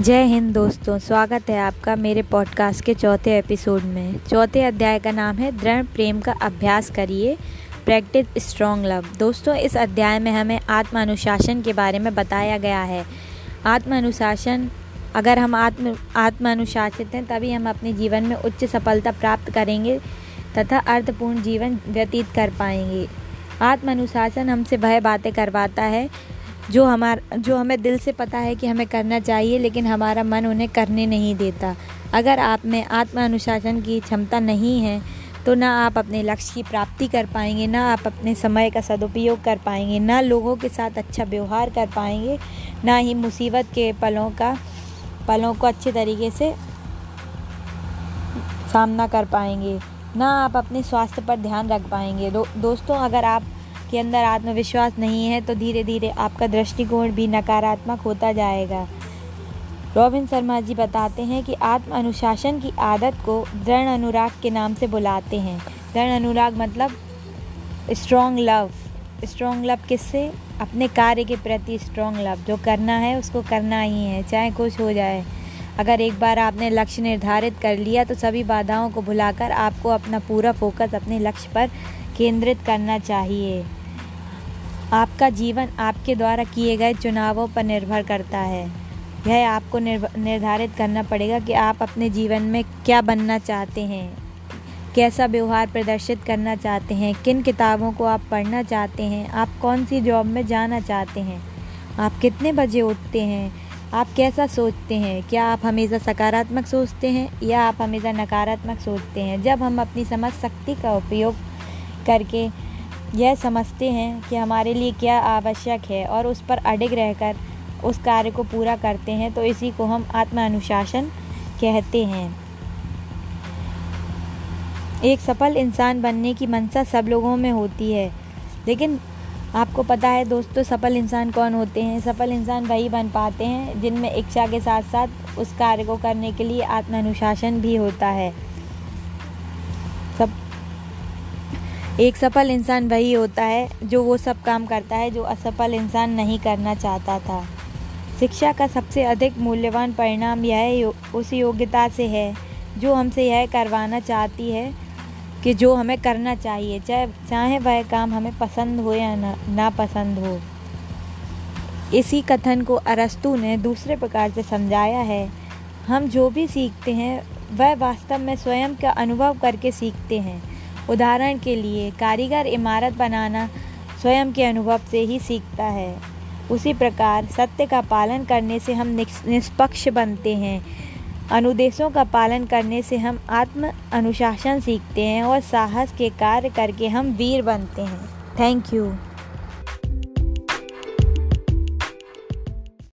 जय हिंद दोस्तों, स्वागत है आपका मेरे पॉडकास्ट के चौथे एपिसोड में। चौथे अध्याय का नाम है, दृढ़ प्रेम का अभ्यास करिए प्रैक्टिस स्ट्रॉन्ग लव दोस्तों, इस अध्याय में हमें आत्म अनुशासन के बारे में बताया गया है। आत्म अनुशासन अगर हम आत्म आत्म अनुशासित हैं, तभी हम अपने जीवन में उच्च सफलता प्राप्त करेंगे, तथा अर्थपूर्ण जीवन व्यतीत कर पाएँगे। आत्म अनुशासन हमसे भय बातें करवाता है जो हमार जो हमें दिल से पता है कि हमें करना चाहिए लेकिन हमारा मन उन्हें करने नहीं देता। अगर आप में आत्म अनुशासन की क्षमता नहीं है तो ना आप अपने लक्ष्य की प्राप्ति कर पाएँगे ना आप अपने समय का सदुपयोग कर पाएँगे ना लोगों के साथ अच्छा व्यवहार कर पाएँगे ना ही मुसीबत के पलों का पलों को अच्छे तरीके से सामना कर पाएँगे ना आप अपने स्वास्थ्य पर ध्यान रख पाएँगे। दो, दोस्तों अगर आप के अंदर आत्मविश्वास नहीं है तो धीरे धीरे आपका दृष्टिकोण भी नकारात्मक होता जाएगा। रॉबिन शर्मा जी बताते हैं कि आत्म अनुशासन की आदत को दृढ़ अनुराग के नाम से बुलाते हैं। दृढ़ अनुराग मतलब स्ट्रॉन्ग लव स्ट्रॉन्ग लव किससे? अपने कार्य के प्रति स्ट्रॉन्ग लव जो करना है, उसको करना ही है, चाहे कुछ हो जाए। अगर एक बार आपने लक्ष्य निर्धारित कर लिया तो सभी बाधाओं को भुलाकर आपको अपना पूरा फोकस अपने लक्ष्य पर केंद्रित करना चाहिए। आपका जीवन आपके द्वारा किए गए चुनावों पर निर्भर करता है। यह आपको निर्धारित करना पड़ेगा कि आप अपने जीवन में क्या बनना चाहते हैं। कैसा व्यवहार प्रदर्शित करना चाहते हैं। किन किताबों को आप पढ़ना चाहते हैं। आप कौन सी जॉब में जाना चाहते हैं। आप कितने बजे उठते हैं। आप कैसा सोचते हैं। क्या आप हमेशा सकारात्मक सोचते हैं या आप हमेशा नकारात्मक सोचते हैं। जब हम अपनी समझ शक्ति का उपयोग करके यह समझते हैं कि हमारे लिए क्या आवश्यक है और उस पर अडिग रहकर उस कार्य को पूरा करते हैं तो इसी को हम आत्म अनुशासन कहते हैं। एक सफल इंसान बनने की मंशा सब लोगों में होती है, लेकिन आपको पता है दोस्तों, सफल इंसान कौन होते हैं? सफल इंसान वही बन पाते हैं जिनमें इच्छा के साथ साथ उस कार्य को करने के लिए आत्म अनुशासन भी होता है। एक सफल इंसान वही होता है जो वो सब काम करता है, जो असफल इंसान नहीं करना चाहता था। शिक्षा का सबसे अधिक मूल्यवान परिणाम यह उस योग्यता से है, जो हमसे यह करवाना चाहती है कि जो हमें करना चाहिए, चाहे चाहे वह काम हमें पसंद हो या ना, नापसंद हो। इसी कथन को अरस्तु ने दूसरे प्रकार से समझाया है। हम जो भी सीखते हैं, वह वास्तव में स्वयं का अनुभव करके सीखते हैं। उदाहरण के लिए, कारीगर इमारत बनाना स्वयं के अनुभव से ही सीखता है। उसी प्रकार, सत्य का पालन करने से हम निष्पक्ष बनते हैं। अनुदेशों का पालन करने से हम आत्म अनुशासन सीखते हैं और साहस के कार्य करके हम वीर बनते हैं। Thank you